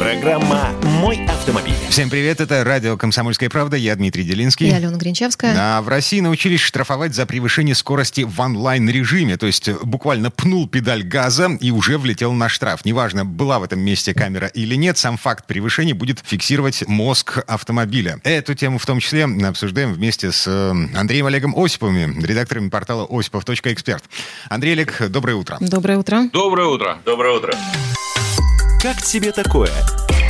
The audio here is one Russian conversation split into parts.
Программа «Мой автомобиль». Всем привет, это радио «Комсомольская правда», я Дмитрий Делинский. И Алена Гринчевская. А в России научились штрафовать за превышение скорости в онлайн-режиме, то есть буквально пнул педаль газа и уже влетел на штраф. Неважно, была в этом месте камера или нет, сам факт превышения будет фиксировать мозг автомобиля. Эту тему в том числе обсуждаем вместе с э, Андреем Олегом Осиповым, редактором портала осипов.эксперт. Андрей Олег, доброе утро. Доброе утро. Доброе утро. Доброе утро. Как тебе такое,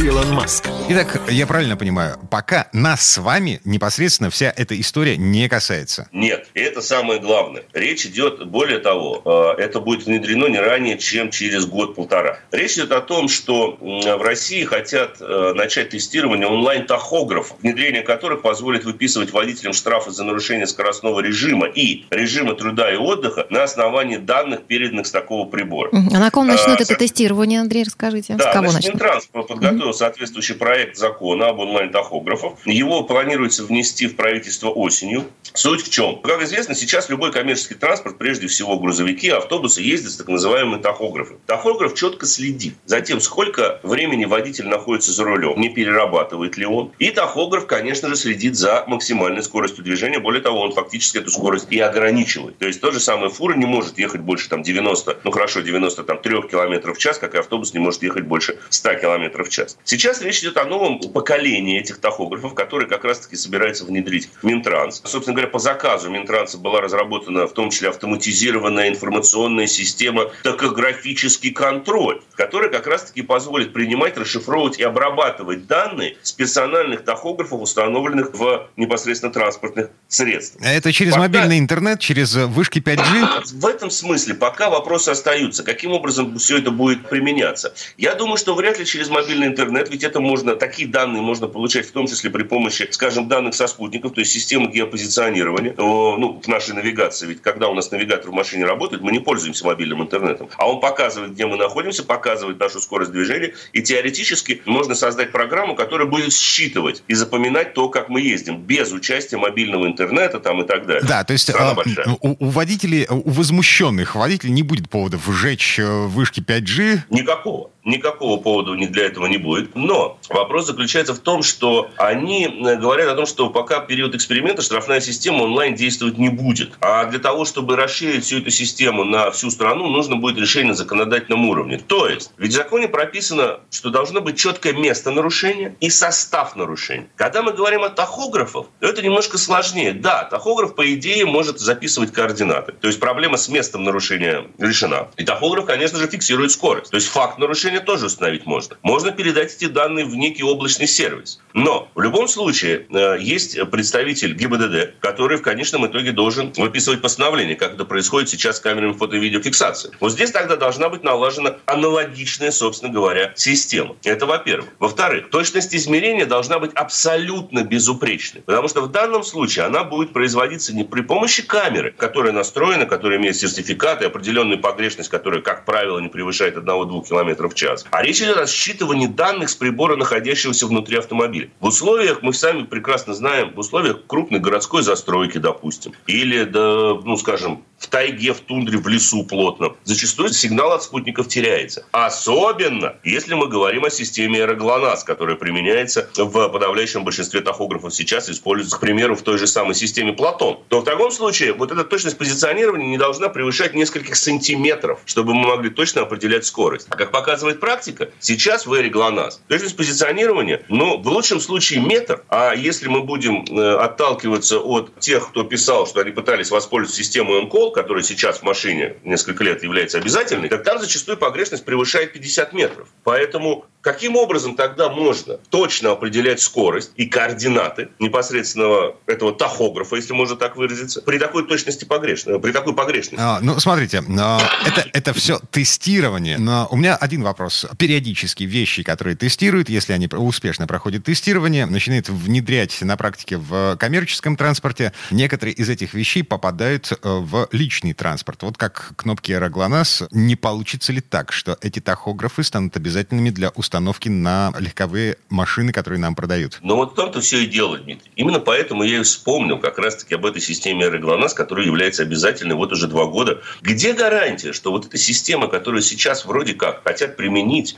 Илон Маск? Итак, я правильно понимаю, пока нас с вами непосредственно вся эта история не касается. Нет, и это самое главное. Речь идет, более того, э, это будет внедрено не ранее, чем через год-полтора. Речь идет о том, что в России хотят э, начать тестирование онлайн-тахографов, внедрение которых позволит выписывать водителям штрафы за нарушение скоростного режима и режима труда и отдыха на основании данных, переданных с такого прибора. А на ком начнут А, это тестирование, Андрей, расскажите? Да, с кого значит, начнут? Минтранс подготовил соответствующий проект закона об онлайн-тахографах. Его планируется внести в правительство осенью. Суть в чем? Как известно, сейчас любой коммерческий транспорт, прежде всего грузовики, автобусы, ездят с так называемыми тахографами. Тахограф четко следит за тем, сколько времени водитель находится за рулем, не перерабатывает ли он. И тахограф, конечно же, следит за максимальной скоростью движения. Более того, он фактически эту скорость и ограничивает. То есть, то же самое фура не может ехать больше там 90, ну хорошо, 93 километров в час, как и автобус не может ехать больше 100 километров в час. Сейчас речь идет о новом поколении этих тахографов, которые как раз-таки собирается внедрить Минтранс. Собственно говоря, по заказу Минтранса была разработана в том числе автоматизированная информационная система тахографический контроль, которая как раз-таки позволит принимать, расшифровывать и обрабатывать данные с персональных тахографов, установленных в непосредственно транспортных средствах. Это через Пока- мобильный интернет, через э, вышки 5G? В этом смысле пока вопросы остаются. Каким образом все это будет применяться? Я думаю, что вряд ли через мобильный интернет, ведь это можно, такие данные можно получать в том числе при помощи, скажем, данных со спутников, то есть системы геопозиционирования, О, ну, в нашей навигации. Ведь когда у нас навигатор в машине работает, мы не пользуемся мобильным интернетом. А он показывает, где мы находимся, показывает нашу скорость движения. И теоретически можно создать программу, которая будет считывать и запоминать то, как мы ездим, без участия мобильного интернета там, и так далее. Да, то есть а, у, у водителей, у возмущенных водителей не будет поводов сжечь э, вышки 5G. Никакого. Никакого повода ни для этого не будет. Но вопрос заключается в том, что они э, говорят о том, что пока период эксперимента штрафная система онлайн действовать не будет. А для того, чтобы расширить всю эту систему на всю страну, нужно будет решение на законодательном уровне. То есть, ведь в законе прописано, что должно быть четкое место нарушения и состав нарушения. Когда мы говорим о тахографах, то это немножко сложнее. Да, тахограф, по идее, может записывать координаты. То есть проблема с местом нарушения решена. И тахограф, конечно же, фиксирует скорость. То есть факт нарушения тоже установить можно. Можно передать эти данные в некий облачный сервис. Но в любом случае э, есть представитель ГИБДД, который в конечном итоге должен выписывать постановление, как это происходит сейчас с камерами фото- и видеофиксации. Вот здесь тогда должна быть налажена аналогичная, собственно говоря, система. Это во-первых. Во-вторых, точность измерения должна быть абсолютно безупречной. Потому что в данном случае она будет производиться не при помощи камеры, которая настроена, которая имеет сертификат и определенную погрешность, которая, как правило, не превышает 1-2 км в час. А речь идет о считывании данных с прибора, находящегося внутри автомобиля. В условиях, мы сами прекрасно знаем, в условиях крупной городской застройки, допустим, или, да, ну, скажем, в тайге, в тундре, в лесу плотно, зачастую сигнал от спутников теряется. Особенно, если мы говорим о системе аэроглонасс, которая применяется в подавляющем большинстве тахографов сейчас, используется, к примеру, в той же самой системе Платон. То в таком случае вот эта точность позиционирования не должна превышать нескольких сантиметров, чтобы мы могли точно определять скорость. А как показывает практика, сейчас в эре ГЛОНАСС точность позиционирования, ну, в лучшем случае метр, а если мы будем э, отталкиваться от тех, кто писал, что они пытались воспользоваться системой МКОЛ, которая сейчас в машине несколько лет является обязательной, так там зачастую погрешность превышает 50 метров. Поэтому каким образом тогда можно точно определять скорость и координаты непосредственного этого тахографа, если можно так выразиться, при такой точности погрешности, при такой погрешности? А, ну, смотрите, а, это, это все тестирование. Но у меня один вопрос. Периодически вещи, которые тестируют, если они успешно проходят тестирование, начинают внедрять на практике в коммерческом транспорте, некоторые из этих вещей попадают э, в личный транспорт. Вот как кнопки аэроглонасс, не получится ли так, что эти тахографы станут обязательными для установки на легковые машины, которые нам продают. Но вот в том-то все и дело, Дмитрий. Именно поэтому я и вспомнил как раз-таки об этой системе РГЛОНАСС, которая является обязательной вот уже два года. Где гарантия, что вот эта система, которую сейчас вроде как хотят применить,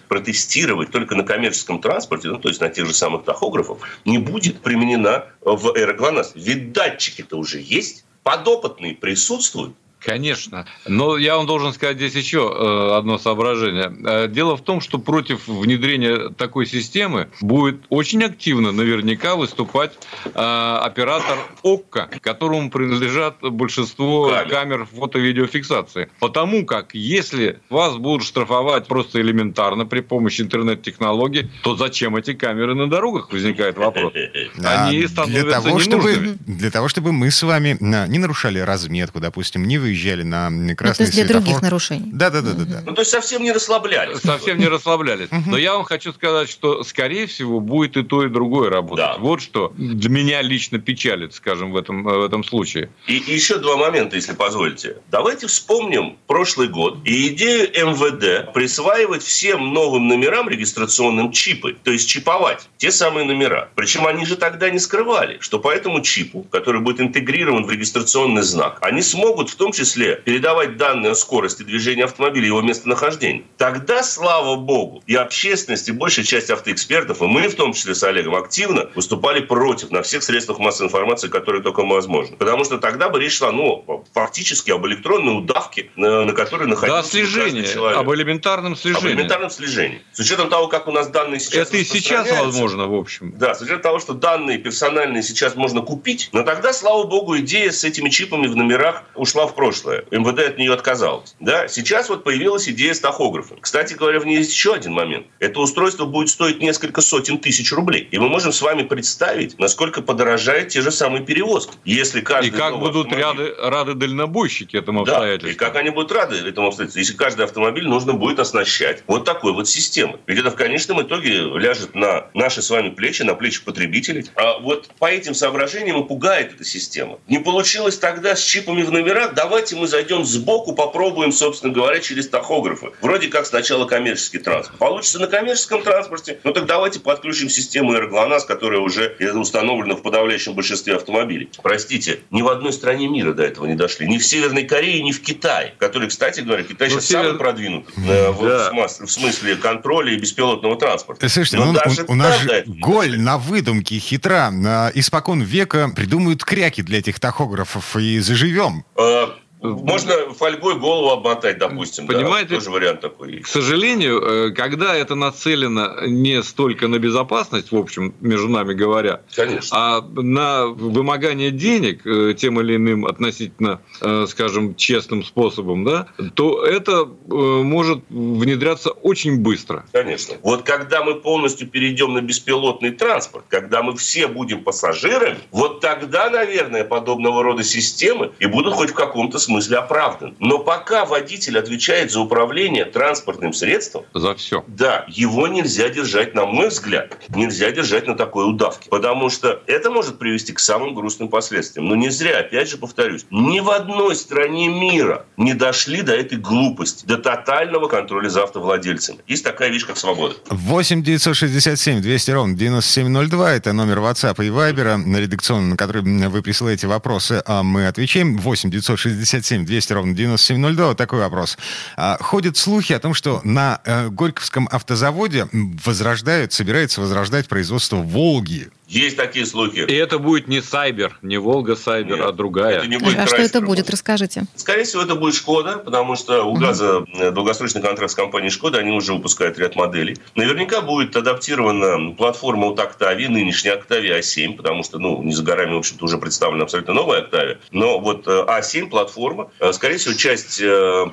протестировать только на коммерческом транспорте, ну, то есть на тех же самых тахографах, не будет применена в РГЛОНАСС? Ведь датчики-то уже есть, подопытные присутствуют. Конечно. Но я вам должен сказать здесь еще э, одно соображение. Э, дело в том, что против внедрения такой системы будет очень активно наверняка выступать э, оператор ОККО, которому принадлежат большинство камер, камер фото-видеофиксации. Потому как если вас будут штрафовать просто элементарно при помощи интернет-технологий, то зачем эти камеры на дорогах, возникает вопрос. Они становятся для того, чтобы, Для того, чтобы мы с вами не нарушали разметку, допустим, не вы выезжали на красный ну, то есть для светофор. других нарушений. Да, да, да, да, да. Ну, то есть совсем не расслаблялись. Совсем не расслаблялись. Но я вам хочу сказать, что, скорее всего, будет и то, и другое работать. Да. Вот что для меня лично печалит, скажем, в этом, в этом случае. И, и еще два момента, если позволите. Давайте вспомним прошлый год и идею МВД присваивать всем новым номерам регистрационным чипы, то есть чиповать те самые номера. Причем они же тогда не скрывали, что по этому чипу, который будет интегрирован в регистрационный знак, они смогут в том числе числе передавать данные о скорости движения автомобиля и его местонахождения, тогда, слава богу, и общественность, и большая часть автоэкспертов, и мы в том числе с Олегом активно выступали против на всех средствах массовой информации, которые только возможны. Потому что тогда бы речь шла, ну, фактически об электронной удавке, на, на которой находился да, слежение, человек. об элементарном слежении. Об элементарном слежении. С учетом того, как у нас данные сейчас Это и сейчас возможно, в общем. Да, с учетом того, что данные персональные сейчас можно купить, но тогда, слава богу, идея с этими чипами в номерах ушла в прошлое прошлое. МВД от нее отказалось. Да? Сейчас вот появилась идея с тахографом. Кстати говоря, в ней есть еще один момент. Это устройство будет стоить несколько сотен тысяч рублей. И мы можем с вами представить, насколько подорожают те же самые перевозки. Если каждый и как будут автомобиль... рады, рады дальнобойщики этому да, обстоятельству. и как они будут рады этому обстоятельству, если каждый автомобиль нужно будет оснащать вот такой вот системой. Ведь это в конечном итоге ляжет на наши с вами плечи, на плечи потребителей. А вот по этим соображениям и пугает эта система. Не получилось тогда с чипами в номерах, давай давайте мы зайдем сбоку, попробуем, собственно говоря, через тахографы. Вроде как сначала коммерческий транспорт. Получится на коммерческом транспорте, ну так давайте подключим систему РГЛОНАСС, которая уже установлена в подавляющем большинстве автомобилей. Простите, ни в одной стране мира до этого не дошли. Ни в Северной Корее, ни в Китае. Который, кстати говоря, Китай Но ну, сейчас север... самый продвинутый э, в, да. в смысле контроля и беспилотного транспорта. Слушайте, Но ну, даже у, у нас же голь на выдумке хитра. Испокон века придумают кряки для этих тахографов и заживем. Э, можно фольгой голову обмотать, допустим. Понимаете? Да, тоже вариант такой. К сожалению, э, когда это нацелено не столько на безопасность, в общем, между нами говоря, Конечно. а на вымогание денег э, тем или иным относительно, э, скажем, честным способом, да, то это может внедряться очень быстро. Конечно. Вот когда мы полностью перейдем на беспилотный транспорт, когда мы все будем пассажирами, вот тогда, наверное, подобного рода системы и будут хоть в каком-то смысле смысле оправдан. Но пока водитель отвечает за управление транспортным средством... За все. Да, его нельзя держать, на мой взгляд, нельзя держать на такой удавке. Потому что это может привести к самым грустным последствиям. Но не зря, опять же повторюсь, ни в одной стране мира не дошли до этой глупости, до тотального контроля за автовладельцами. Есть такая вещь, как свобода. 8 967 200 ровно 9702. Это номер WhatsApp и Viber, на редакционном, на который вы присылаете вопросы, а мы отвечаем. 8 967 967 200 ровно 9702. Вот такой вопрос. А, ходят слухи о том, что на э, Горьковском автозаводе возрождают, собирается возрождать производство «Волги». Есть такие слухи. И это будет не Сайбер, не Волга Сайбер, Нет, а другая. Это не будет а что это будет, расскажите. Скорее всего, это будет Шкода, потому что у Газа э, долгосрочный контракт с компанией Шкода, они уже выпускают ряд моделей. Наверняка будет адаптирована платформа от Octavia, нынешняя Octavia A7, потому что, ну, не за горами, в общем-то, уже представлена абсолютно новая Octavia. Но вот A7 э, платформа, э, скорее всего, часть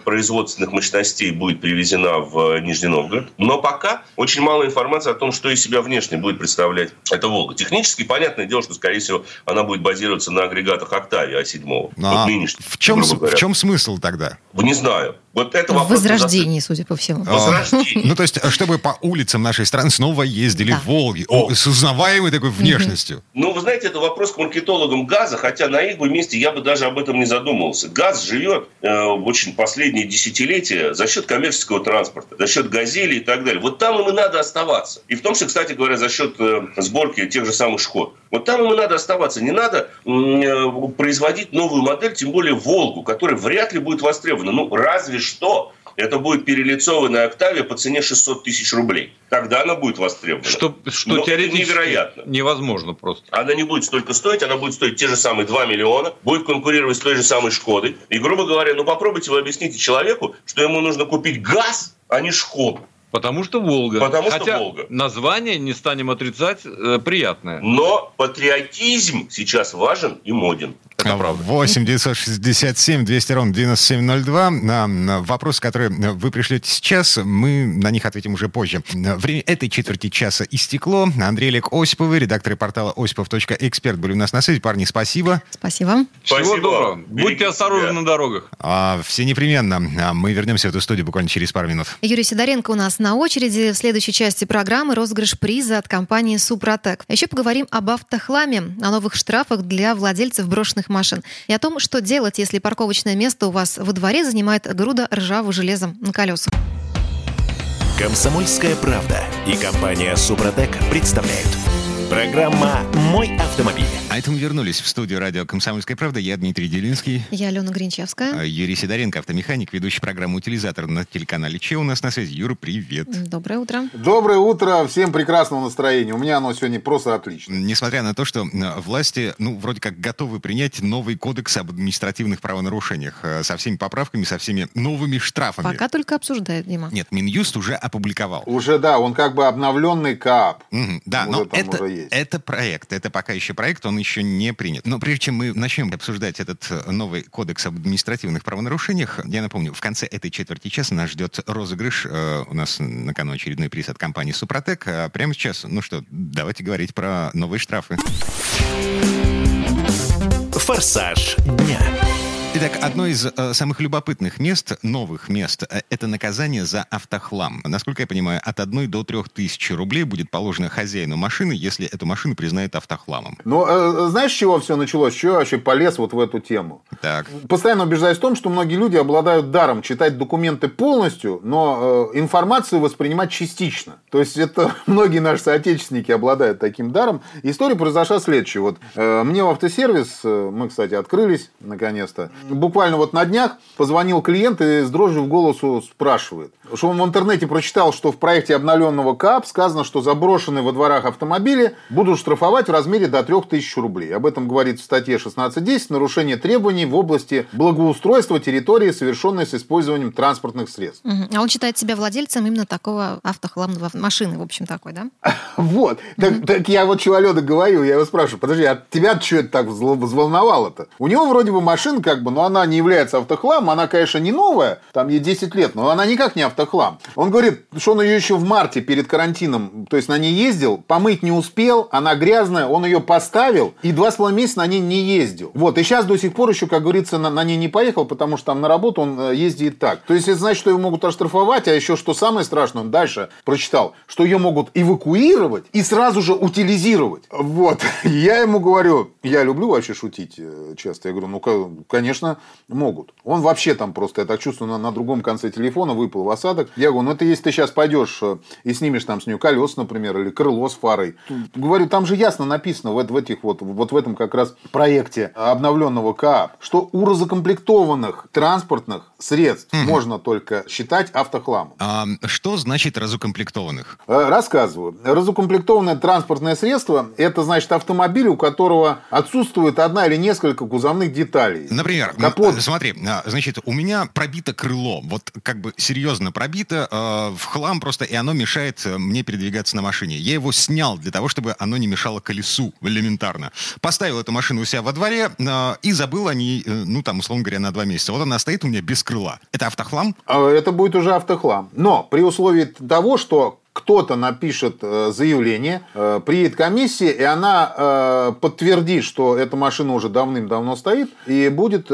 производственных мощностей будет привезена в Нижний Новгород. Но пока очень мало информации о том, что из себя внешне будет представлять эта Волга. Технически понятное дело, что, скорее всего, она будет базироваться на агрегатах Octavia A7. А вот нынешних, в, чем, в чем смысл тогда? Не знаю. Вот это В возрождении, судя по всему. Возрождение. Ну, то есть, чтобы по улицам нашей страны снова ездили да. Волги. О, с узнаваемой такой внешностью. Ну, вы знаете, это вопрос к маркетологам газа, хотя на их бы месте я бы даже об этом не задумывался. Газ живет э, очень последние десятилетия за счет коммерческого транспорта, за счет газели и так далее. Вот там им и надо оставаться. И в том числе, кстати говоря, за счет э, сборки тех же самых «Шкод». Вот там им и надо оставаться. Не надо э, производить новую модель, тем более «Волгу», которая вряд ли будет востребована. Ну, разве что это будет перелицованная «Октавия» по цене 600 тысяч рублей. Тогда она будет востребована. Что, что Но теоретически невероятно. невозможно просто. Она не будет столько стоить, она будет стоить те же самые 2 миллиона, будет конкурировать с той же самой «Шкодой». И, грубо говоря, ну попробуйте вы объясните человеку, что ему нужно купить газ, а не «Шкоду». Потому что Волга. Потому Хотя что Волга. название, не станем отрицать, э, приятное. Но патриотизм сейчас важен и моден. Это правда. 8 967 200 ровно 9702. На вопрос, который вы пришлете сейчас, мы на них ответим уже позже. Время этой четверти часа истекло. Андрей Олег Осиповый, редакторы портала осипов.эксперт были у нас на связи. Парни, спасибо. Спасибо. Всего спасибо. доброго. Будьте осторожны на дорогах. А, все непременно. А мы вернемся в эту студию буквально через пару минут. Юрий Сидоренко у нас на очереди. В следующей части программы розыгрыш приза от компании «Супротек». Еще поговорим об автохламе, о новых штрафах для владельцев брошенных машин. И о том, что делать, если парковочное место у вас во дворе занимает груда ржавого железа на колесах. Комсомольская правда и компания Супротек представляют – Программа «Мой автомобиль». Это мы вернулись в студию радио «Комсомольская правда». Я Дмитрий Делинский. Я Алена Гринчевская. А, Юрий Сидоренко, автомеханик, ведущий программу «Утилизатор» на телеканале Че. У нас на связи. Юра, привет. Доброе утро. Доброе утро. Всем прекрасного настроения. У меня оно сегодня просто отлично. Несмотря на то, что власти, ну, вроде как готовы принять новый кодекс об административных правонарушениях э, со всеми поправками, со всеми новыми штрафами. Пока только обсуждают, Дима. Нет, Минюст уже опубликовал. Уже, да, он как бы обновленный КАП. Угу, да, уже но это, есть. Это проект, это пока еще проект, он еще не принят. Но прежде чем мы начнем обсуждать этот э, новый кодекс об административных правонарушениях, я напомню, в конце этой четверти часа нас ждет розыгрыш. Э, у нас на кону очередной приз от компании «Супротек». А прямо сейчас, ну что, давайте говорить про новые штрафы. «Форсаж дня». Итак, одно из э, самых любопытных мест, новых мест, э, это наказание за автохлам. Насколько я понимаю, от 1 до 3 тысяч рублей будет положено хозяину машины, если эту машину признают автохламом. Ну, э, знаешь, с чего все началось? Чего вообще полез вот в эту тему? Так. Постоянно убеждаюсь в том, что многие люди обладают даром читать документы полностью, но э, информацию воспринимать частично. То есть, это многие наши соотечественники обладают таким даром. История произошла следующая. Вот э, мне в автосервис, э, мы, кстати, открылись наконец-то, буквально вот на днях позвонил клиент и с дрожью в голосу спрашивает, что он в интернете прочитал, что в проекте обновленного КАП сказано, что заброшенные во дворах автомобили будут штрафовать в размере до 3000 рублей. Об этом говорит в статье 16.10 нарушение требований в области благоустройства территории, совершенной с использованием транспортных средств. Угу. А он считает себя владельцем именно такого автохламного машины, в общем, такой, да? Вот. Так, я вот человека говорю, я его спрашиваю, подожди, а тебя что это так взволновало-то? У него вроде бы машина как бы, но она не является автохламом, она, конечно, не новая, там ей 10 лет, но она никак не автохлам. Он говорит, что он ее еще в марте перед карантином, то есть на ней ездил, помыть не успел, она грязная, он ее поставил и два с половиной месяца на ней не ездил. Вот, и сейчас до сих пор еще, как говорится, на, на ней не поехал, потому что там на работу он э, ездит так. То есть это значит, что его могут оштрафовать, а еще что самое страшное, он дальше прочитал, что ее могут эвакуировать и сразу же утилизировать. Вот, я ему говорю, я люблю вообще шутить э, часто, я говорю, ну, конечно, могут. Он вообще там просто, я так чувствую, на, на другом конце телефона выпал в осадок. Я говорю, ну это если ты сейчас пойдешь э, и снимешь там с нее колес, например, или крыло с фарой. Говорю, там же ясно написано в, в этих вот, вот в этом как раз проекте обновленного КАП, что у разукомплектованных транспортных средств угу. можно только считать автохламом. А что значит разукомплектованных? Э, рассказываю. Разукомплектованное транспортное средство – это значит автомобиль, у которого отсутствует одна или несколько кузовных деталей. Например, Капот. смотри, а, значит, у меня пробито крыло, вот как бы серьезно пробито, э, в хлам просто, и оно мешает э, мне передвигаться на машине. Я его снял для того, чтобы оно не мешало колесу элементарно. Поставил эту машину у себя во дворе э, и забыл о ней, э, ну там, условно говоря, на два месяца. Вот она стоит у меня без крыла. Это автохлам? А, это будет уже автохлам. Но при условии того, что кто-то напишет э, заявление, э, приедет комиссия, и она э, подтвердит, что эта машина уже давным-давно стоит, и будет,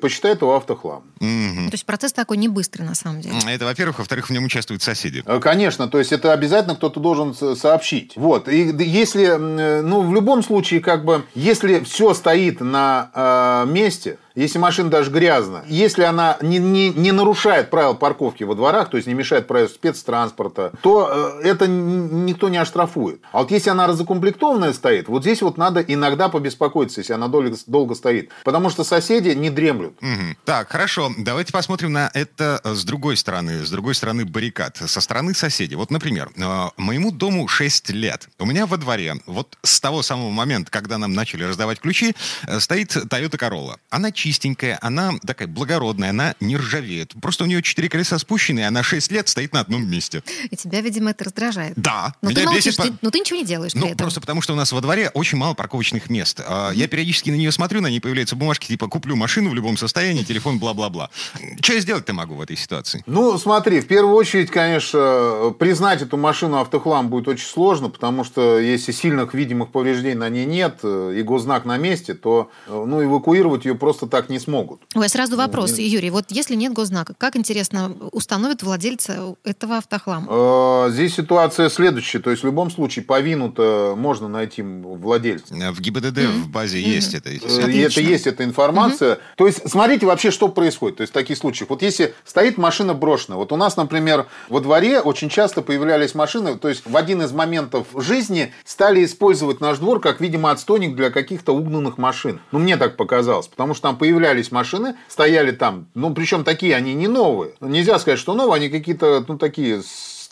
посчитает его автохлам. То есть процесс такой не быстрый на самом деле. Это, во-первых. Во-вторых, в нем участвуют соседи. Конечно, то есть это обязательно кто-то должен сообщить. Вот. И если, ну, в любом случае, как бы, если все стоит на месте, если машина даже грязная, если она не, не, не нарушает правил парковки во дворах, то есть не мешает правил спецтранспорта, то э, это никто не оштрафует. А вот если она разукомплектованная стоит, вот здесь вот надо иногда побеспокоиться, если она долго, долго стоит. Потому что соседи не дремлют. Мгм. Так, хорошо. Давайте посмотрим на это э, с другой стороны, с другой стороны баррикад, со стороны соседей. Вот, например, э, моему дому 6 лет. У меня во дворе, вот с того самого момента, когда нам начали раздавать ключи, стоит Toyota Corolla. Она чистенькая, она такая благородная, она не ржавеет. Просто у нее четыре колеса спущены, и она 6 лет стоит на одном месте. И тебя, видимо, это раздражает. Да, Но меня ты молчишь, бесит ты- но ты ничего не делаешь при Ну, этом. просто потому что у нас во дворе очень мало парковочных мест. А, Я периодически на нее смотрю, на ней появляются бумажки, типа «куплю машину в любом состоянии, телефон, бла-бла-бла». Что я сделать-то могу в этой ситуации? Ну, смотри, в первую очередь, конечно, признать эту машину автохлам будет очень сложно, потому что если сильных видимых повреждений на ней нет, э, и гознак на месте, то э, ну, эвакуировать ее просто так не смогут. Ой, сразу вопрос, Юрий. Вот если нет госзнака, как, интересно, установят владельца этого автохлама? Э, Здесь ситуация следующая. То есть, в любом случае, по вину-то можно найти владельца. Э, В ГИБДД в базе есть это. Э, это есть эта информация. То есть, смотрите вообще, что происходит. То есть, в таких случаях. Вот если стоит машина брошенная. Вот у нас, например, во дворе очень часто появлялись машины. То есть, в один из моментов жизни стали использовать наш двор как, видимо, отстойник для каких-то угнанных машин. Ну, мне так показалось. Потому что там появлялись машины, стояли там. Ну, причем такие, они не новые. Нельзя сказать, что новые, они какие-то, ну, такие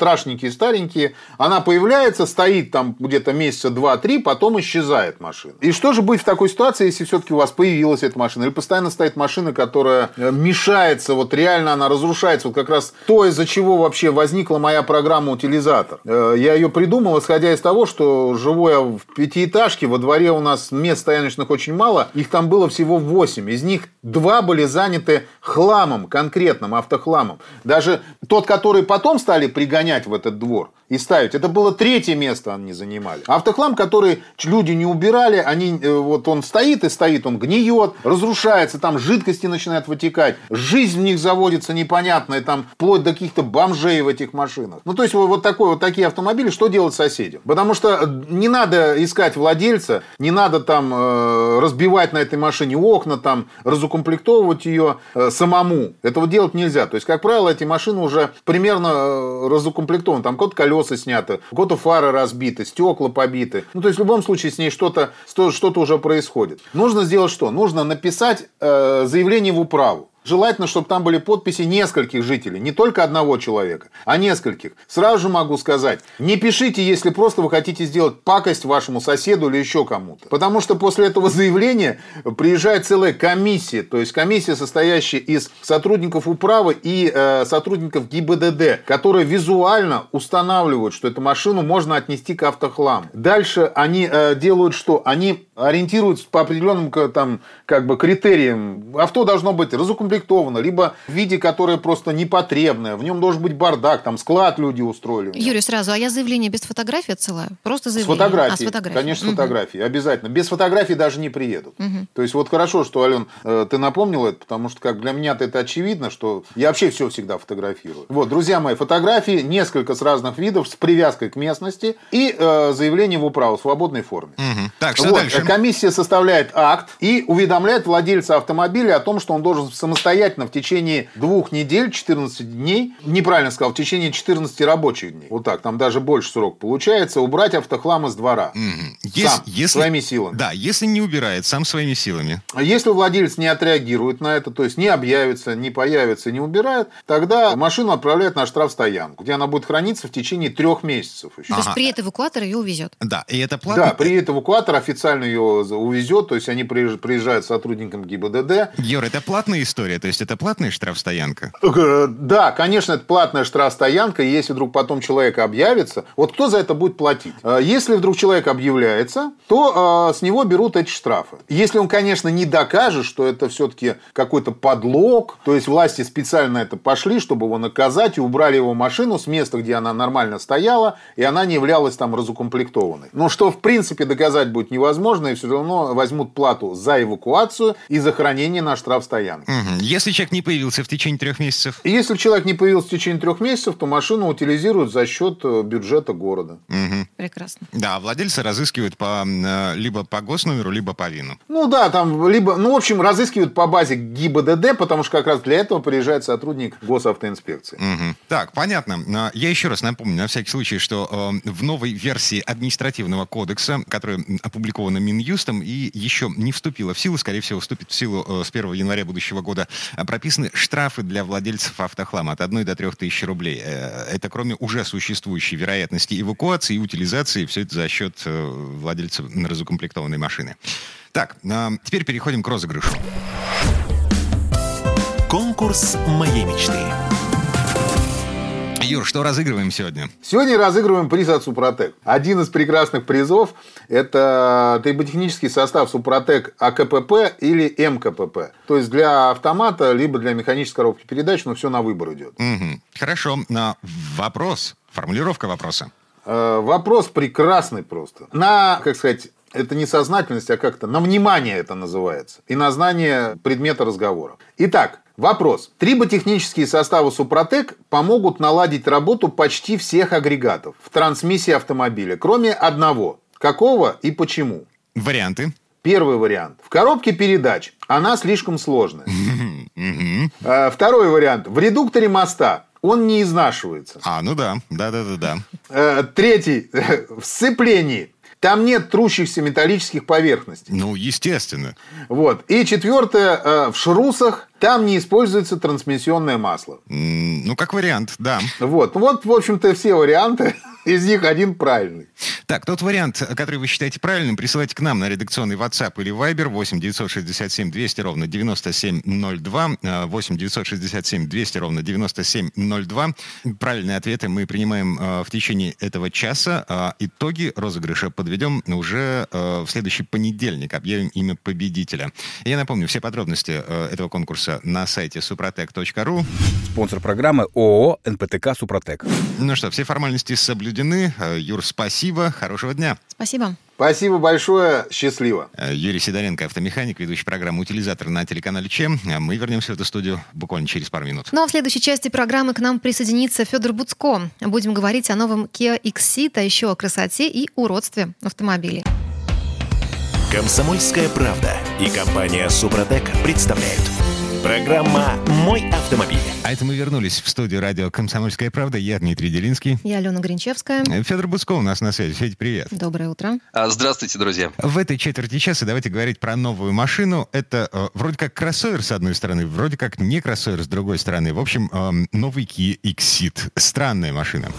страшненькие, старенькие. Она появляется, стоит там где-то месяца два-три, потом исчезает машина. И что же будет в такой ситуации, если все-таки у вас появилась эта машина? Или постоянно стоит машина, которая э, мешается, вот реально она разрушается. Вот как раз то, из-за чего вообще возникла моя программа «Утилизатор». Э, Я ее придумал, исходя из того, что живу я в пятиэтажке, во дворе у нас мест стояночных очень мало, их там было всего 8. Из них два были заняты хламом конкретным, автохламом. Даже тот, который потом стали пригонять в этот двор и ставить, это было третье место они занимали. Автохлам, который люди не убирали, они, э, вот он стоит и стоит, он гниет, разрушается, там жидкости начинают вытекать, жизнь в них заводится непонятная, там вплоть до каких-то бомжей в этих машинах. Ну, то есть, вот, вот такой, вот такие автомобили, что делать соседям? Потому что э, не надо искать владельца, не надо там э, разбивать на этой машине окна, там, разукомплектовывать ее э, самому. Этого делать нельзя. То есть, как правило, эти машины уже примерно э, разукомплектованы. Там код колеса сняты, у кого-то фары разбиты, стекла побиты. Ну, то есть, в любом случае, с ней что-то что- что-то уже происходит. Нужно сделать что? Нужно написать э, заявление в управу. Желательно, чтобы там были подписи нескольких жителей, не только одного человека, а нескольких. Сразу же могу сказать, не пишите, если просто вы хотите сделать пакость вашему соседу или еще кому-то. Потому что после этого заявления приезжает целая комиссия, то есть комиссия, состоящая из сотрудников управы и э, сотрудников ГИБДД, которые визуально устанавливают, что эту машину можно отнести к автохламу. Дальше они э, делают что? Они ориентируются по определенным там, как бы, критериям. Авто должно быть разукомплектовано, либо в виде, которое просто непотребное. В нем должен быть бардак, там склад люди устроили. Юрий, сразу, а я заявление без фотографии отсылаю? Просто С заявление? фотографией. А, с фотографией. Конечно, с Мгм. фотографией. Обязательно. Без фотографий даже не приедут. То есть, вот хорошо, что, Ален, э, ты напомнил это, потому что как для меня это очевидно, что я вообще все всегда фотографирую. Вот, друзья мои, фотографии несколько с разных видов, с привязкой к местности и э, заявление в управу в свободной форме. Мгм. Так, что Вот, дальше? Комиссия составляет акт и уведомляет владельца автомобиля о том, что он должен самостоятельно в течение двух недель, 14 дней, неправильно сказал, в течение 14 рабочих дней, вот так, там даже больше срок получается, убрать автохлам из двора. Мгм. Сам, своими силами. Да, если не убирает, сам своими силами. А Если владелец не отреагирует на это, то есть не объявится, не появится, не убирает, тогда машину отправляют на штрафстоянку, где она будет храниться в течение трех месяцев еще. То есть Ага. приедет эвакуатор, ее увезет. Да, и это платно. Да, приедет эвакуатор, официально ее увезет, то есть они приезж- приезжают с сотрудником ГИБДД. Юр, это платная история? История? То есть это платная штрафстоянка? Э, Да, конечно, это платная штрафстоянка. и Если вдруг потом человек объявится, вот кто за это будет платить? Э, Если вдруг человек объявляется, то э, с него берут эти штрафы. Если он, конечно, не докажет, что это все-таки какой-то подлог, то есть власти специально это пошли, чтобы его наказать, и убрали его машину с места, где она нормально стояла, и она не являлась там разукомплектованной. Но что, в принципе, доказать будет невозможно, и все равно возьмут плату за эвакуацию и за хранение на штрафстоянке. Мгм. Если человек не появился в течение трех месяцев? Если человек не появился в течение трех месяцев, то машину утилизируют за счет э, бюджета города. Мгм. Прекрасно. Да, владельца разыскивают по, э, либо по госномеру, либо по ВИНу. Ну да, там либо, ну в общем, разыскивают по базе ГИБДД, потому что как раз для этого приезжает сотрудник госавтоинспекции. Мгм. Так, понятно. А, Я еще раз напомню, на всякий случай, что э, в новой версии административного кодекса, которая опубликована Минюстом и еще не вступила в силу, скорее всего, вступит в силу э, с 1 января будущего года, прописаны штрафы для владельцев автохлама от 1 до 3 тысяч рублей. Э, Это кроме уже существующей вероятности эвакуации и утилизации, все это за счет э, владельцев разукомплектованной машины. Так, а, теперь переходим к розыгрышу. Конкурс моей мечты. Юр, что разыгрываем сегодня? Сегодня разыгрываем приз от Супротек. Один из прекрасных призов – это триботехнический состав Супротек АКПП или МКПП. То есть для автомата, либо для механической коробки передач, но все на выбор идет. Мгм. Хорошо. А, Вопрос. Формулировка вопроса. Э, Вопрос прекрасный просто. На, как сказать, это не сознательность, а как-то на внимание это называется. И на знание предмета разговора. Итак, вопрос. Триботехнические составы Супротек помогут наладить работу почти всех агрегатов в трансмиссии автомобиля, кроме одного. Какого и почему? Варианты. Первый вариант. В коробке передач она слишком сложная. Э, Второй вариант. В редукторе моста он не изнашивается. А, ну да. Да-да-да-да. Э, Третий. В сцеплении. Там нет трущихся металлических поверхностей. Ну, естественно. Вот. И четвертое. э, В шрусах там не используется трансмиссионное масло. Ну, как вариант, да. Вот. Вот, в общем-то, все варианты. Из них один правильный. Так, тот вариант, который вы считаете правильным, присылайте к нам на редакционный WhatsApp или Viber 8 967 200 ровно 9702, э, 8 967 200 ровно 9702. Правильные ответы мы принимаем э, в течение этого часа. а Итоги розыгрыша подведем уже э, в следующий понедельник. Объявим имя победителя. Я напомню, все подробности э, этого конкурса на сайте suprotec.ru. Спонсор программы ООО «НПТК Супротек». Ну что, все формальности соблюдены. Э, Юр, спасибо. Хорошего дня. Спасибо. Спасибо большое. Счастливо. Э, Юрий Сидоренко, автомеханик, ведущий программу «Утилизатор» на телеканале ЧЕМ. А Мы вернемся в эту студию буквально через пару минут. Ну а в следующей части программы к нам присоединится Федор Буцко. Будем говорить о новом Kia Xceed, а еще о красоте и уродстве автомобилей. Комсомольская правда и компания Супротек представляют. Программа «Мой автомобиль». А это мы вернулись в студию радио «Комсомольская правда». Я Дмитрий Делинский. Я Алена Гринчевская. Э, Федор Буцко у нас на связи. Федь, привет. Доброе утро. А, Здравствуйте, друзья. В этой четверти часа давайте говорить про новую машину. Это э, вроде как кроссовер с одной стороны, вроде как не кроссовер с другой стороны. В общем, эм, новый Kia Xceed. Странная машина.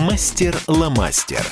Мастер-ломастер.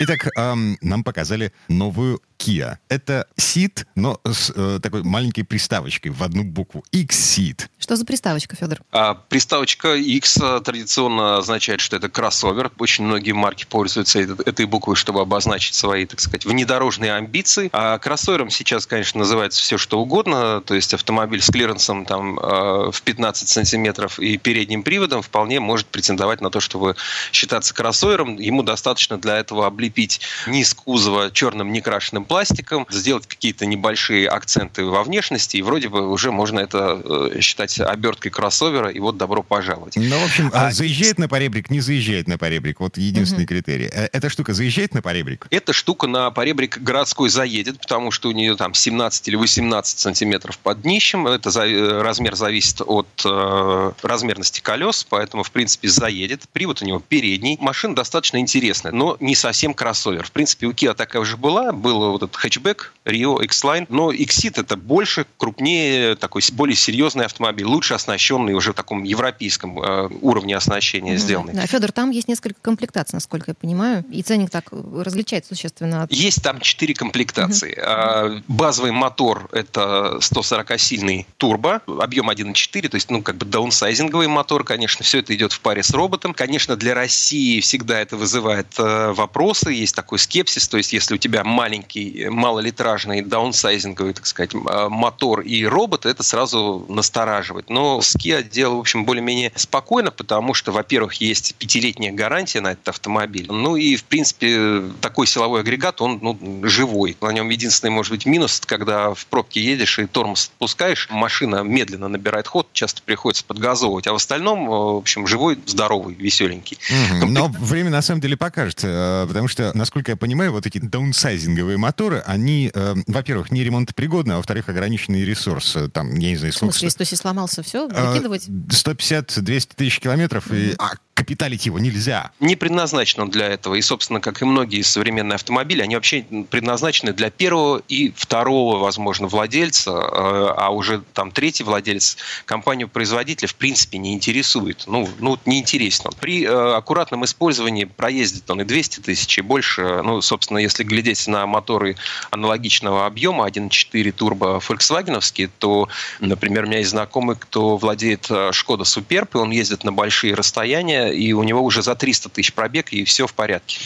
Итак, эм, нам показали новую Kia. Это Ceed, но с э, такой маленькой приставочкой в одну букву. Xceed. Что за приставочка, Федор? А, Приставочка X а, традиционно означает, что это кроссовер. Очень многие марки пользуются этой, этой буквой, чтобы обозначить свои, так сказать, внедорожные амбиции. А кроссовером сейчас, конечно, называется все что угодно. То есть автомобиль с клиренсом там, а, в 15 сантиметров и передним приводом вполне может претендовать на то, чтобы считаться кроссовером. Ему достаточно для этого облепить низ кузова черным некрашенным пластиком, сделать какие-то небольшие акценты во внешности, и вроде бы уже можно это э, считать оберткой кроссовера, и вот добро пожаловать. Ну, в общем, а А, заезжает на поребрик, не заезжает на поребрик. Вот единственный критерий. Э, Эта штука заезжает на поребрик? Эта штука на поребрик городской заедет, потому что у нее там 17 или 18 сантиметров под днищем. Это за- э, размер зависит от э, размерности колес, поэтому, в принципе, заедет. Привод у него передний. Машина достаточно интересная, но не совсем кроссовер. В принципе, у Kia такая уже была. Был вот этот хэтчбэк Rio X-Line, но Xceed это больше, крупнее, такой более серьезный автомобиль. автомобиль, лучше оснащенный уже в таком европейском э, уровне оснащения mm-hmm. сделанный. Да, Федор, там есть несколько комплектаций, насколько я понимаю, и ценник так различается существенно. От... Есть там четыре комплектации. Mm-hmm. Базовый мотор – это 140-сильный турбо, объем 1.4, то есть, ну, как бы даунсайзинговый мотор, конечно, все это идет в паре с роботом. Конечно, для России всегда это вызывает э, вопросы, есть такой скепсис, то есть, если у тебя маленький, малолитражный даунсайзинговый, так сказать, мотор и робот, это сразу настораживает. Но Kia дело, в общем, более-менее спокойно, потому что, во-первых, есть пятилетняя гарантия на этот автомобиль. Ну и, в принципе, такой силовой агрегат, он ну, живой. На нем единственный, может быть, минус, когда в пробке едешь и тормоз отпускаешь, машина медленно набирает ход, часто приходится подгазовывать. А в остальном, в общем, живой, здоровый, веселенький. Mm-hmm. Но время на самом деле покажет, э, потому что, насколько я понимаю, вот эти даунсайзинговые моторы, они, э, во-первых, не ремонтопригодны, а во-вторых, ограниченный ресурс. Там, я не знаю, сколько... В смысле, если сломался, все, выкидывать? 150-200 тысяч километров, mm-hmm. и... а капиталить его нельзя. Не предназначен он для этого. И, собственно, как и многие современные автомобили, они вообще предназначены для первого и второго, возможно, владельца, э, а уже там третий владелец компанию-производителя в принципе не интересует. Ну, ну не интересен он. При э, аккуратном использовании проездит он и 200 тысяч, и больше. Ну, собственно, если глядеть на моторы аналогичного объема 1.4 турбо фольксвагеновские, то, например, у меня есть знакомый, кто владеет Шкода Суперб, и он ездит на большие расстояния, и у него уже за 300 тысяч пробег, и все в порядке.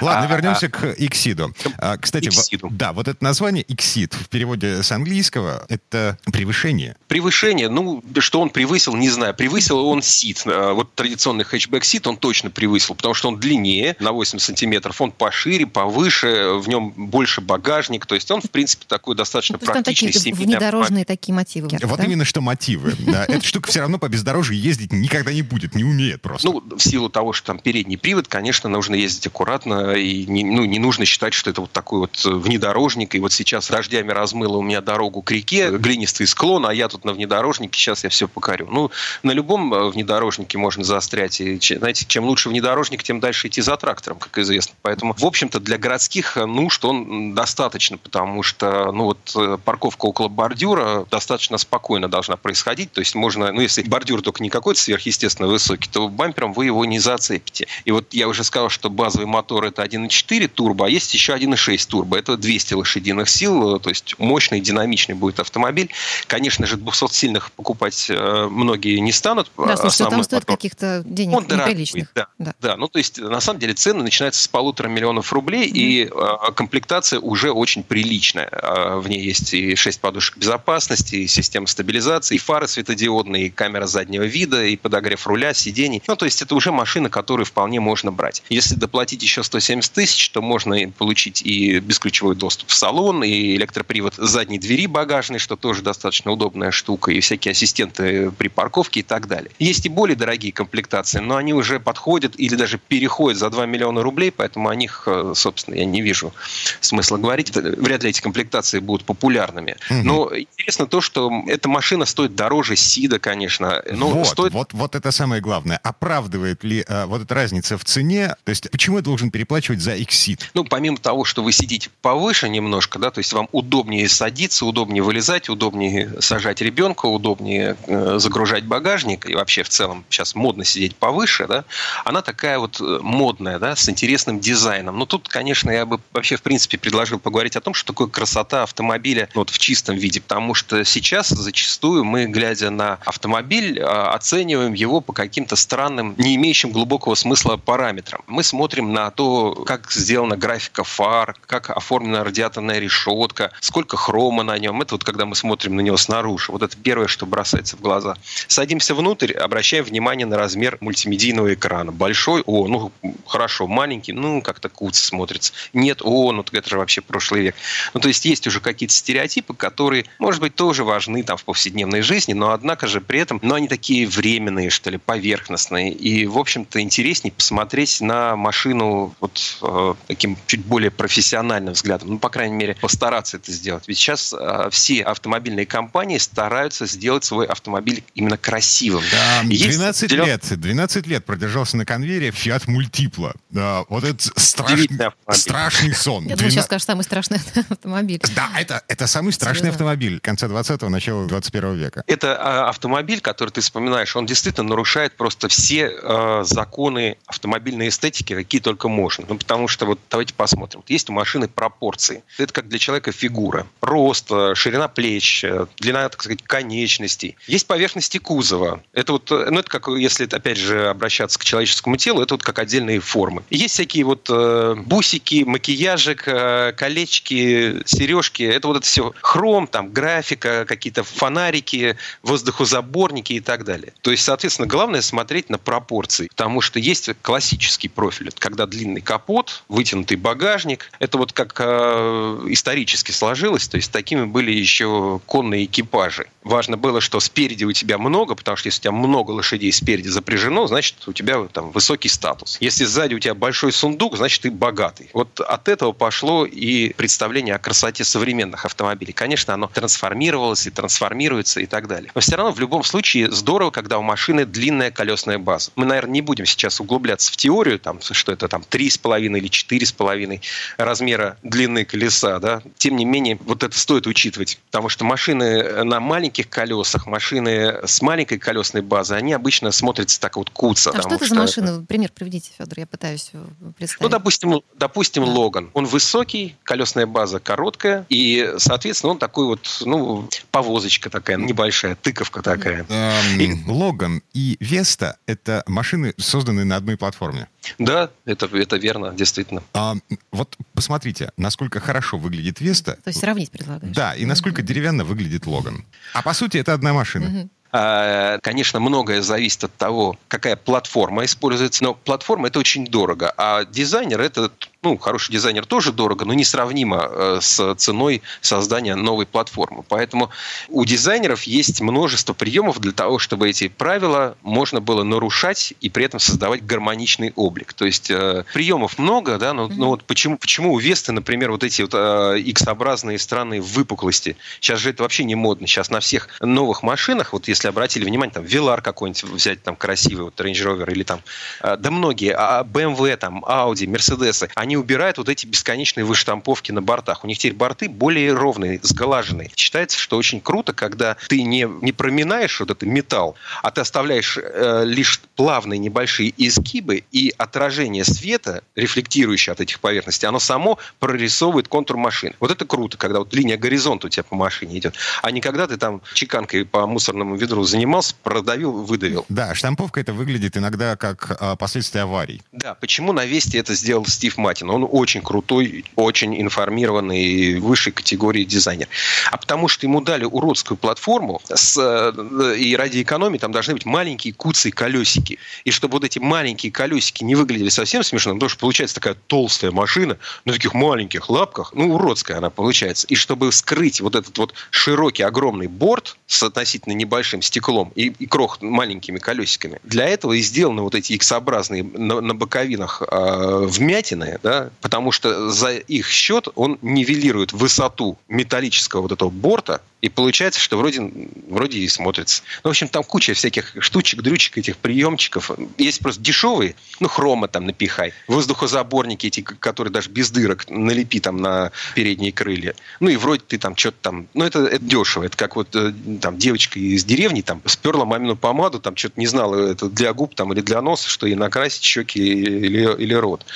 Ладно, а, вернемся а, к Иксиду. А, кстати, Иксиду. да, вот это название Иксид в переводе с английского это превышение. Превышение, ну, что он превысил, не знаю. Превысил он Сид. А, вот традиционный хэтчбэк Сид он точно превысил, потому что он длиннее, на 8 сантиметров, он пошире, повыше, в нем больше багажник, то есть он, в принципе, такой достаточно ну, практичный такие внедорожные такие мотивы. Вот да? именно что мотивы. Эта штука все равно по бездорожью ездить никогда не будет, не умеет просто. Ну, в силу того, что там передний привод, конечно, нужно ездить аккуратно, и не, ну, не нужно считать, что это вот такой вот внедорожник, и вот сейчас дождями размыло у меня дорогу к реке, глинистый склон, а я тут на внедорожнике, сейчас я все покорю. Ну, на любом э, внедорожнике можно заострять, и, знаете, чем лучше внедорожник, тем дальше идти за трактором, как известно. Поэтому, в общем-то, для городских нужд он достаточно, потому что, ну, вот э, парковка около бордюра достаточно спокойно должна происходить, то есть можно, ну, если бордюр только не какой-то сверхъестественно высокий, то бампер мотором вы его не зацепите. И вот я уже сказал, что базовый мотор это 1.4 турбо, а есть еще 1.6 турбо. Это 200 лошадиных сил, то есть мощный, динамичный будет автомобиль. Конечно же, 200-сильных покупать э, многие не станут. Да, слушайте, там стоит каких-то денег Он неприличных. Да, да. да, ну то есть на самом деле цены начинаются с полутора миллионов рублей, mm-hmm. и э, комплектация уже очень приличная. Э, в ней есть и 6 подушек безопасности, и система стабилизации, и фары светодиодные, и камера заднего вида, и подогрев руля, сидений. Ну, то есть есть это уже машина, которую вполне можно брать. Если доплатить еще 170 тысяч, то можно получить и бесключевой доступ в салон, и электропривод задней двери багажной, что тоже достаточно удобная штука, и всякие ассистенты при парковке и так далее. Есть и более дорогие комплектации, но они уже подходят или даже переходят за 2 миллиона рублей, поэтому о них, э, собственно, я не вижу смысла говорить. Вряд ли эти комплектации будут популярными. Угу. Но интересно то, что эта машина стоит дороже Сида, конечно. Но вот, стоит... вот, вот это самое главное. Оправдывает ли а, вот эта разница в цене? То есть почему я должен переплачивать за Exit? Ну, помимо того, что вы сидите повыше немножко, да, то есть вам удобнее садиться, удобнее вылезать, удобнее сажать ребенка, удобнее э, загружать багажник, и вообще в целом сейчас модно сидеть повыше, да, она такая вот э, модная, да, с интересным дизайном. Но тут, конечно, я бы вообще, в принципе, предложил поговорить о том, что такое красота автомобиля вот в чистом виде, потому что сейчас зачастую мы, глядя на автомобиль, а, оцениваем его по каким-то странным не имеющим глубокого смысла параметрам. Мы смотрим на то, как сделана графика фар, как оформлена радиаторная решетка, сколько хрома на нем. Это вот когда мы смотрим на него снаружи. Вот это первое, что бросается в глаза. Садимся внутрь, обращаем внимание на размер мультимедийного экрана. Большой, о, ну хорошо, маленький, ну как-то куц смотрится. Нет, о, ну это же вообще прошлый век. Ну то есть есть уже какие-то стереотипы, которые, может быть, тоже важны там в повседневной жизни, но однако же при этом, ну они такие временные, что ли, поверхностные. И в общем-то, интереснее посмотреть на машину вот э, таким чуть более профессиональным взглядом. Ну, по крайней мере, постараться это сделать. Ведь сейчас э, все автомобильные компании стараются сделать свой автомобиль именно красивым. Да, 12 Есть... лет, 12 лет продержался на конвейере Fiat Multipla. Да, вот это страшный, страшный сон. Я думаю, сейчас скажешь, самый страшный автомобиль. Да, это, это самый страшный автомобиль конца 20-го, начала 21 века. Это а, автомобиль, который ты вспоминаешь, он действительно нарушает просто все э, законы автомобильной эстетики, какие только можно. Ну, потому что вот давайте посмотрим. Вот есть у машины пропорции. Это как для человека фигура. Рост, э, ширина плеч, э, длина, так сказать, конечностей. Есть поверхности кузова. Это вот, э, ну, это как, если, опять же, обращаться к человеческому телу, это вот как отдельные формы. Есть всякие вот э, бусики, макияжик, э, колечки, сережки. Это вот это все хром, там, графика, какие-то фонарики, воздухозаборники и так далее. То есть, соответственно, главное смотреть на пропорции. Потому что есть классический профиль. Это когда длинный капот, вытянутый багажник. Это вот как э, исторически сложилось. То есть, такими были еще конные экипажи. Важно было, что спереди у тебя много, потому что если у тебя много лошадей спереди запряжено, значит, у тебя там высокий статус. Если сзади у тебя большой сундук, значит, ты богатый. Вот от этого пошло и представление о красоте современных автомобилей. Конечно, оно трансформировалось и трансформируется и так далее. Но все равно в любом случае здорово, когда у машины длинная колесная база. Мы, наверное, не будем сейчас углубляться в теорию, там, что это там 3,5 или 4,5 размера длины колеса. Да? Тем не менее, вот это стоит учитывать, потому что машины на маленьких колесах, машины с маленькой колесной базой, они обычно смотрятся так вот куца. А что это за машина? Пример приведите, Федор, я пытаюсь э, представить. Ну, допустим, допустим. Логан. Он высокий, колесная база короткая, и, соответственно, он такой вот, ну, повозочка такая небольшая, тыковка такая. Эм, и... Логан и Веста — это машины, созданные на одной платформе. Да, это, это верно, действительно. А, вот посмотрите, насколько хорошо выглядит Веста. То есть сравнить предлагаешь. Да, и насколько mm-hmm. деревянно выглядит Логан. А по сути это одна машина. Mm-hmm. Конечно, многое зависит от того, какая платформа используется, но платформа это очень дорого, а дизайнер это ну, хороший дизайнер тоже дорого, но несравнимо э, с ценой создания новой платформы. Поэтому у дизайнеров есть множество приемов для того, чтобы эти правила можно было нарушать и при этом создавать гармоничный облик. То есть э, приемов много, да, но, но вот почему, почему у Весты, например, вот эти вот э, X-образные странные выпуклости, сейчас же это вообще не модно. Сейчас на всех новых машинах, вот если обратили внимание, там, Velar какой-нибудь взять, там, красивый, вот Range Rover или там, да многие, а BMW, там, Audi, Mercedes, они они убирают вот эти бесконечные выштамповки на бортах. У них теперь борты более ровные, сглаженные. Считается, что очень круто, когда ты не, не проминаешь вот этот металл, а ты оставляешь э, лишь плавные небольшие изгибы, и отражение света, рефлектирующее от этих поверхностей, оно само прорисовывает контур машины. Вот это круто, когда вот линия горизонта у тебя по машине идет, а не когда ты там чеканкой по мусорному ведру занимался, продавил, выдавил. Да, штамповка это выглядит иногда как а, последствия аварий. Да, почему на Весте это сделал Стив Матин? Мартин. Он очень крутой, очень информированный, высшей категории дизайнер. А потому что ему дали уродскую платформу, с, э, и ради экономии там должны быть маленькие куцы колесики. И чтобы вот эти маленькие колесики не выглядели совсем смешно, потому что получается такая толстая машина на таких маленьких лапках, ну, уродская она получается. И чтобы скрыть вот этот вот широкий, огромный борт с относительно небольшим стеклом и, и крох маленькими колесиками, для этого и сделаны вот эти X-образные на, на боковинах э, вмятины, да, потому что за их счет он нивелирует высоту металлического вот этого борта, и получается, что вроде, вроде и смотрится. Ну, в общем, там куча всяких штучек, дрючек, этих приемчиков. Есть просто дешевые, ну, хрома там напихай. Воздухозаборники эти, которые даже без дырок налепи там на передние крылья. Ну, и вроде ты там что-то там... Ну, это, это дешево. Это как вот э, там девочка из деревни там сперла мамину помаду, там что-то не знала, это для губ там или для носа, что ей накрасить щеки или, или рот.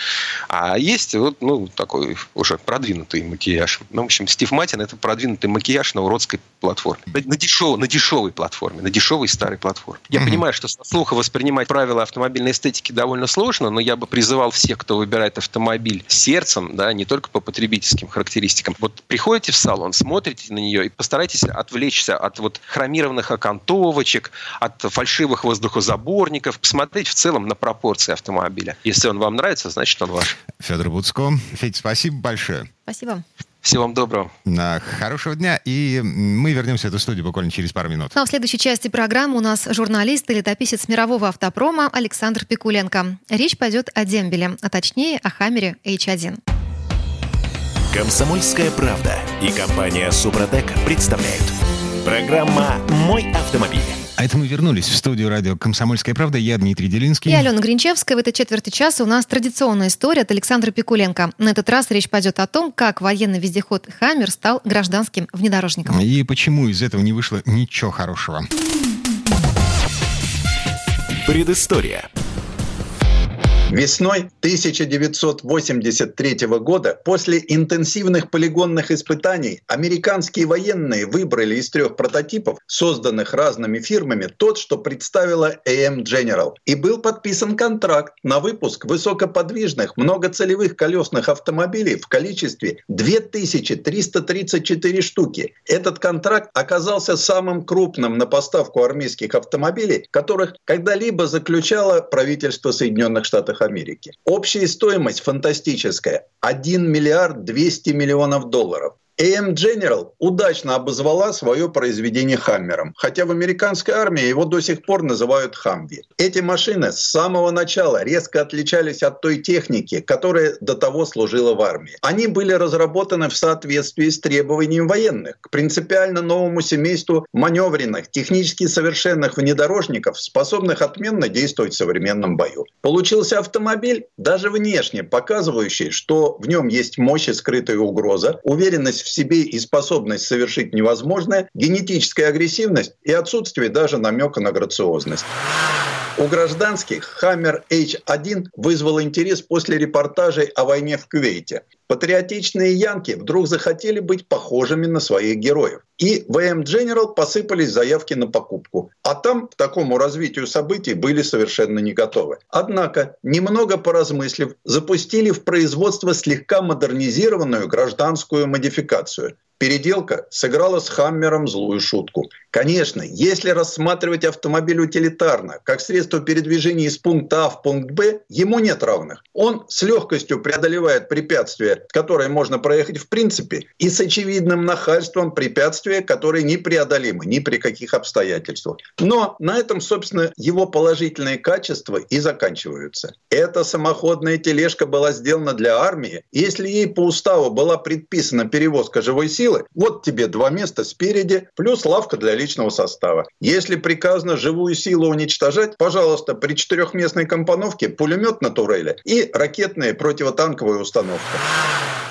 А есть вот, ну, такой уже продвинутый макияж. Ну, в общем, Стив Матин – это продвинутый макияж на уродской платформе. На, дешев, на дешевой платформе, на дешевой старой платформе. Я mm-hmm. понимаю, что со слуха воспринимать правила автомобильной эстетики довольно сложно, но я бы призывал всех, кто выбирает автомобиль сердцем, да, не только по потребительским характеристикам. Вот приходите в салон, смотрите на нее и постарайтесь отвлечься от вот хромированных окантовочек, от фальшивых воздухозаборников, посмотреть в целом на пропорции автомобиля. Если он вам нравится, значит он ваш. Федор Буцко. Федь, спасибо большое. Спасибо. Всего вам доброго. Хорошего дня, и мы вернемся в эту студию буквально через пару минут. Ну, а в следующей части программы у нас журналист и летописец мирового автопрома Александр Пикуленко. Речь пойдет о дембеле, а точнее о Хаммере H1. Комсомольская правда и компания Супротек представляют. Программа «Мой автомобиль». А это мы вернулись в студию радио «Комсомольская правда». Я Дмитрий Делинский. И Алена Гринчевская. В этой четверти часа у нас традиционная история от Александра Пикуленко. На этот раз речь пойдет о том, как военный вездеход «Хаммер» стал гражданским внедорожником. И почему из этого не вышло ничего хорошего. Предыстория. Весной 1983 года после интенсивных полигонных испытаний американские военные выбрали из трех прототипов, созданных разными фирмами, тот, что представила AM General. И был подписан контракт на выпуск высокоподвижных многоцелевых колесных автомобилей в количестве 2334 штуки. Этот контракт оказался самым крупным на поставку армейских автомобилей, которых когда-либо заключало правительство Соединенных Штатов Америки. Общая стоимость фантастическая – 1 миллиард 200 миллионов долларов. AM General удачно обозвала свое произведение «Хаммером», хотя в американской армии его до сих пор называют «Хамви». Эти машины с самого начала резко отличались от той техники, которая до того служила в армии. Они были разработаны в соответствии с требованием военных к принципиально новому семейству маневренных, технически совершенных внедорожников, способных отменно действовать в современном бою. Получился автомобиль, даже внешне показывающий, что в нем есть мощь и скрытая угроза, уверенность в себе и способность совершить невозможное, генетическая агрессивность и отсутствие даже намека на грациозность. У гражданских Хаммер H1 вызвал интерес после репортажей о войне в Кувейте. Патриотичные янки вдруг захотели быть похожими на своих героев. И в AM General посыпались заявки на покупку. А там к такому развитию событий были совершенно не готовы. Однако, немного поразмыслив, запустили в производство слегка модернизированную гражданскую модификацию. Переделка сыграла с Хаммером злую шутку. Конечно, если рассматривать автомобиль утилитарно, как средство передвижения из пункта А в пункт Б, ему нет равных. Он с легкостью преодолевает препятствия, которые можно проехать в принципе, и с очевидным нахальством препятствия, которые непреодолимы ни при каких обстоятельствах. Но на этом, собственно, его положительные качества и заканчиваются. Эта самоходная тележка была сделана для армии. Если ей по уставу была предписана перевозка живой силы, вот тебе два места спереди, плюс лавка для личного состава. Если приказано живую силу уничтожать, пожалуйста, при четырехместной компоновке пулемет на туреле и ракетная противотанковая установка.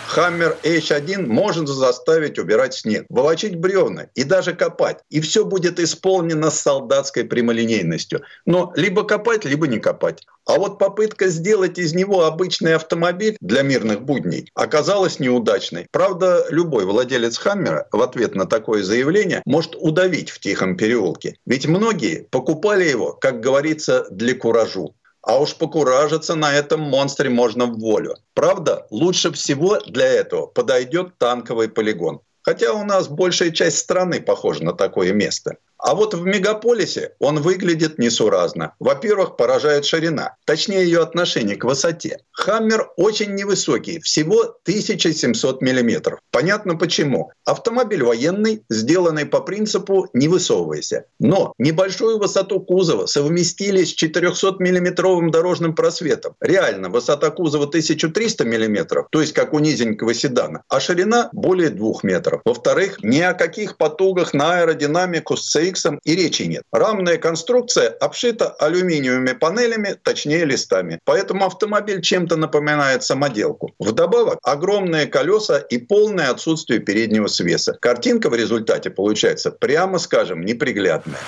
Хаммер H1 может заставить убирать снег, волочить бревна и даже копать. И все будет исполнено с солдатской прямолинейностью. Но либо копать, либо не копать. А вот попытка сделать из него обычный автомобиль для мирных будней оказалась неудачной. Правда, любой владелец Хаммера в ответ на такое заявление может удавить в тихом переулке. Ведь многие покупали его, как говорится, для куражу. А уж покуражиться на этом монстре можно в волю. Правда, лучше всего для этого подойдет танковый полигон. Хотя у нас большая часть страны похожа на такое место. А вот в мегаполисе он выглядит несуразно. Во-первых, поражает ширина, точнее ее отношение к высоте. Хаммер очень невысокий, всего 1700 миллиметров. Понятно почему. Автомобиль военный, сделанный по принципу «не высовывайся». Но небольшую высоту кузова совместили с 400-миллиметровым дорожным просветом. Реально, высота кузова 1300 миллиметров, то есть как у низенького седана, а ширина более 2 метров. Во-вторых, ни о каких потугах на аэродинамику с CX и речи нет. Рамная конструкция обшита алюминиевыми панелями, точнее листами. Поэтому автомобиль чем-то напоминает самоделку. Вдобавок, огромные колеса и полное отсутствие переднего свеса. Картинка в результате получается, прямо скажем, неприглядная.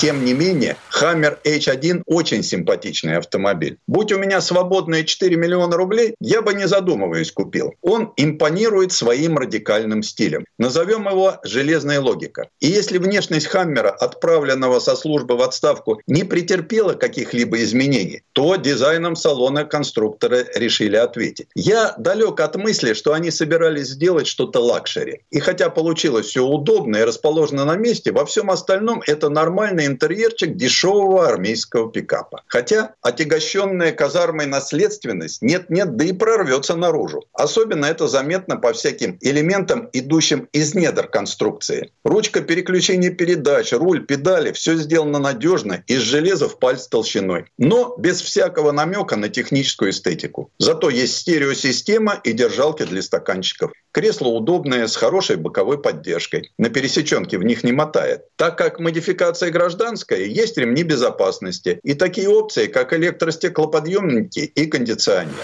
Тем не менее, Hammer H1 очень симпатичный автомобиль. Будь у меня свободные 4 миллиона рублей, я бы не задумываясь купил. Он импонирует своим радикальным стилем. Назовем его «железная логика». И если внешность Хаммера, отправленного со службы в отставку, не претерпела каких-либо изменений, то дизайном салона конструкторы решили ответить. Я далек от мысли, что они собирались сделать что-то luxury. И хотя получилось все удобно и расположено на месте, во всем остальном это нормальный интерьерчик дешевый дешевого армейского пикапа. Хотя отягощенная казармой наследственность нет-нет, да и прорвется наружу. Особенно это заметно по всяким элементам, идущим из недр конструкции. Ручка переключения передач, руль, педали – все сделано надежно, из железа в палец толщиной. Но без всякого намека на техническую эстетику. Зато есть стереосистема и держалки для стаканчиков. Кресло удобное, с хорошей боковой поддержкой. На пересеченке в них не мотает. Так как модификация гражданская, есть ремни безопасности. И такие опции, как электростеклоподъемники и кондиционер.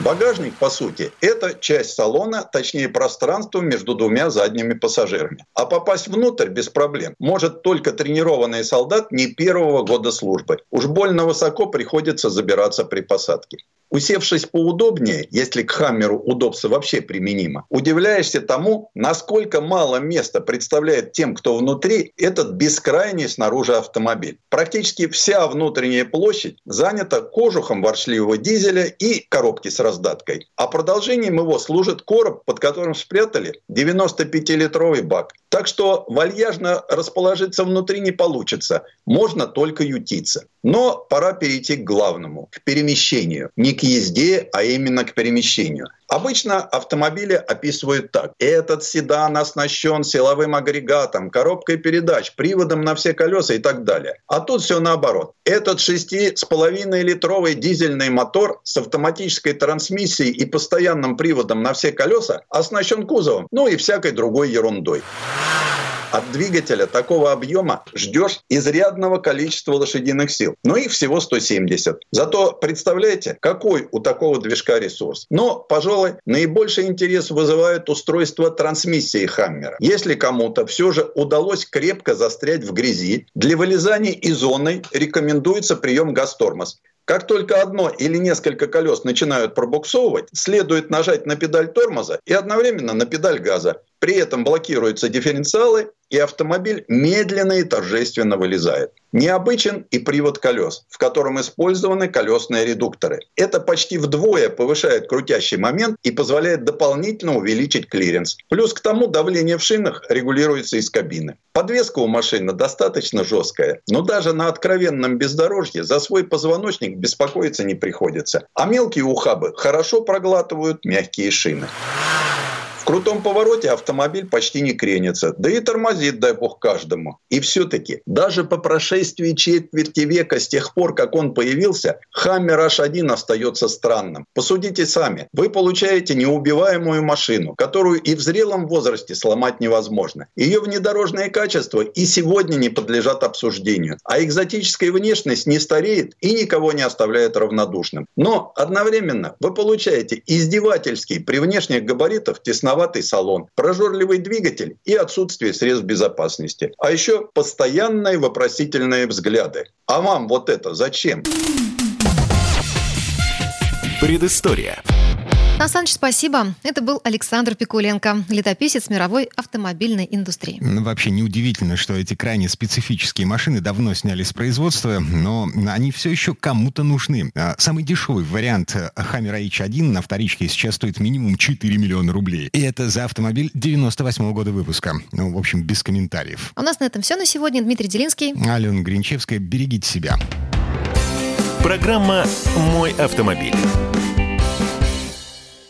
Багажник, по сути, это часть салона, точнее пространство между двумя задними пассажирами. А попасть внутрь без проблем может только тренированный солдат не первого года службы. Уж больно высоко приходится забираться при посадке. Усевшись поудобнее, если к Хаммеру удобство вообще применимо, удивляешься тому, насколько мало места представляет тем, кто внутри, этот бескрайний снаружи автомобиль. Практически вся внутренняя площадь занята кожухом воршливого дизеля и коробки с раздаткой. А продолжением его служит короб, под которым спрятали 95-литровый бак. Так что вальяжно расположиться внутри не получится, можно только ютиться. Но пора перейти к главному, к перемещению. Не к езде, а именно к перемещению. Обычно автомобили описывают так. Этот седан оснащен силовым агрегатом, коробкой передач, приводом на все колеса и так далее. А тут все наоборот. Этот 6,5-литровый дизельный мотор с автоматической трансмиссией и постоянным приводом на все колеса оснащен кузовом, ну и всякой другой ерундой. От двигателя такого объема ждешь изрядного количества лошадиных сил. Но их всего 170. Зато представляете, какой у такого движка ресурс. Но, пожалуй, наибольший интерес вызывает устройство трансмиссии Хаммера. Если кому-то все же удалось крепко застрять в грязи, для вылезания из зоны рекомендуется прием газ-тормоз. Как только одно или несколько колес начинают пробуксовывать, следует нажать на педаль тормоза и одновременно на педаль газа. При этом блокируются дифференциалы, и автомобиль медленно и торжественно вылезает. Необычен и привод колес, в котором использованы колесные редукторы. Это почти вдвое повышает крутящий момент и позволяет дополнительно увеличить клиренс. Плюс к тому давление в шинах регулируется из кабины. Подвеска у машины достаточно жесткая, но даже на откровенном бездорожье за свой позвоночник беспокоиться не приходится. А мелкие ухабы хорошо проглатывают мягкие шины крутом повороте автомобиль почти не кренится, да и тормозит, дай бог, каждому. И все-таки, даже по прошествии четверти века с тех пор, как он появился, Хаммер H1 остается странным. Посудите сами. Вы получаете неубиваемую машину, которую и в зрелом возрасте сломать невозможно. Ее внедорожные качества и сегодня не подлежат обсуждению. А экзотическая внешность не стареет и никого не оставляет равнодушным. Но одновременно вы получаете издевательский при внешних габаритах тесноватый тесноватый салон, прожорливый двигатель и отсутствие средств безопасности. А еще постоянные вопросительные взгляды. А вам вот это зачем? Предыстория. Сан спасибо. Это был Александр Пикуленко, летописец мировой автомобильной индустрии. Вообще неудивительно, что эти крайне специфические машины давно сняли с производства, но они все еще кому-то нужны. А самый дешевый вариант Hammer H1 на вторичке сейчас стоит минимум 4 миллиона рублей. И это за автомобиль 98 -го года выпуска. Ну, в общем, без комментариев. У нас на этом все на сегодня. Дмитрий Делинский. Алена Гринчевская. Берегите себя. Программа «Мой автомобиль».